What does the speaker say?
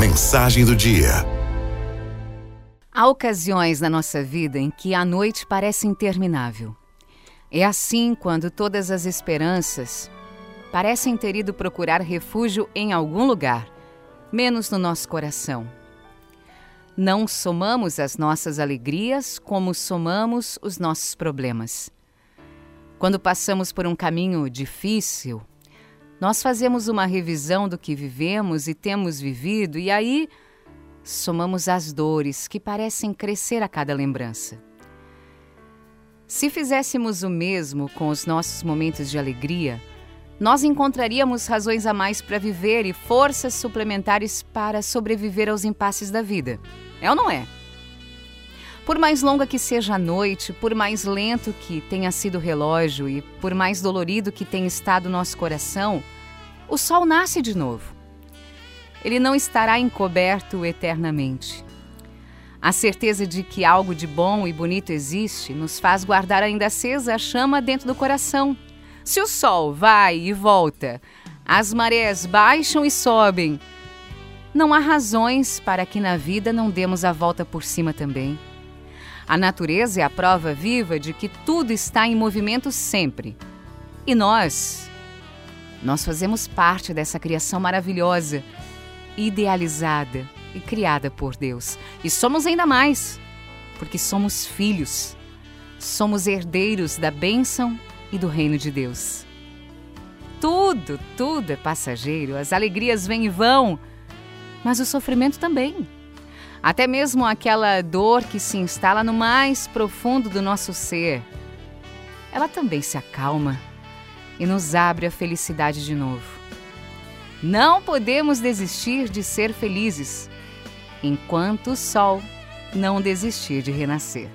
Mensagem do dia. Há ocasiões na nossa vida em que a noite parece interminável. É assim quando todas as esperanças parecem ter ido procurar refúgio em algum lugar, menos no nosso coração. Não somamos as nossas alegrias como somamos os nossos problemas. Quando passamos por um caminho difícil, nós fazemos uma revisão do que vivemos e temos vivido e aí somamos as dores que parecem crescer a cada lembrança. Se fizéssemos o mesmo com os nossos momentos de alegria, nós encontraríamos razões a mais para viver e forças suplementares para sobreviver aos impasses da vida. É ou não é? Por mais longa que seja a noite, por mais lento que tenha sido o relógio e por mais dolorido que tenha estado nosso coração, o sol nasce de novo. Ele não estará encoberto eternamente. A certeza de que algo de bom e bonito existe nos faz guardar ainda acesa a chama dentro do coração. Se o sol vai e volta, as marés baixam e sobem, não há razões para que na vida não demos a volta por cima também. A natureza é a prova viva de que tudo está em movimento sempre. E nós, nós fazemos parte dessa criação maravilhosa, idealizada e criada por Deus. E somos ainda mais, porque somos filhos. Somos herdeiros da bênção e do reino de Deus. Tudo, tudo é passageiro, as alegrias vêm e vão, mas o sofrimento também. Até mesmo aquela dor que se instala no mais profundo do nosso ser. Ela também se acalma e nos abre a felicidade de novo. Não podemos desistir de ser felizes enquanto o sol não desistir de renascer.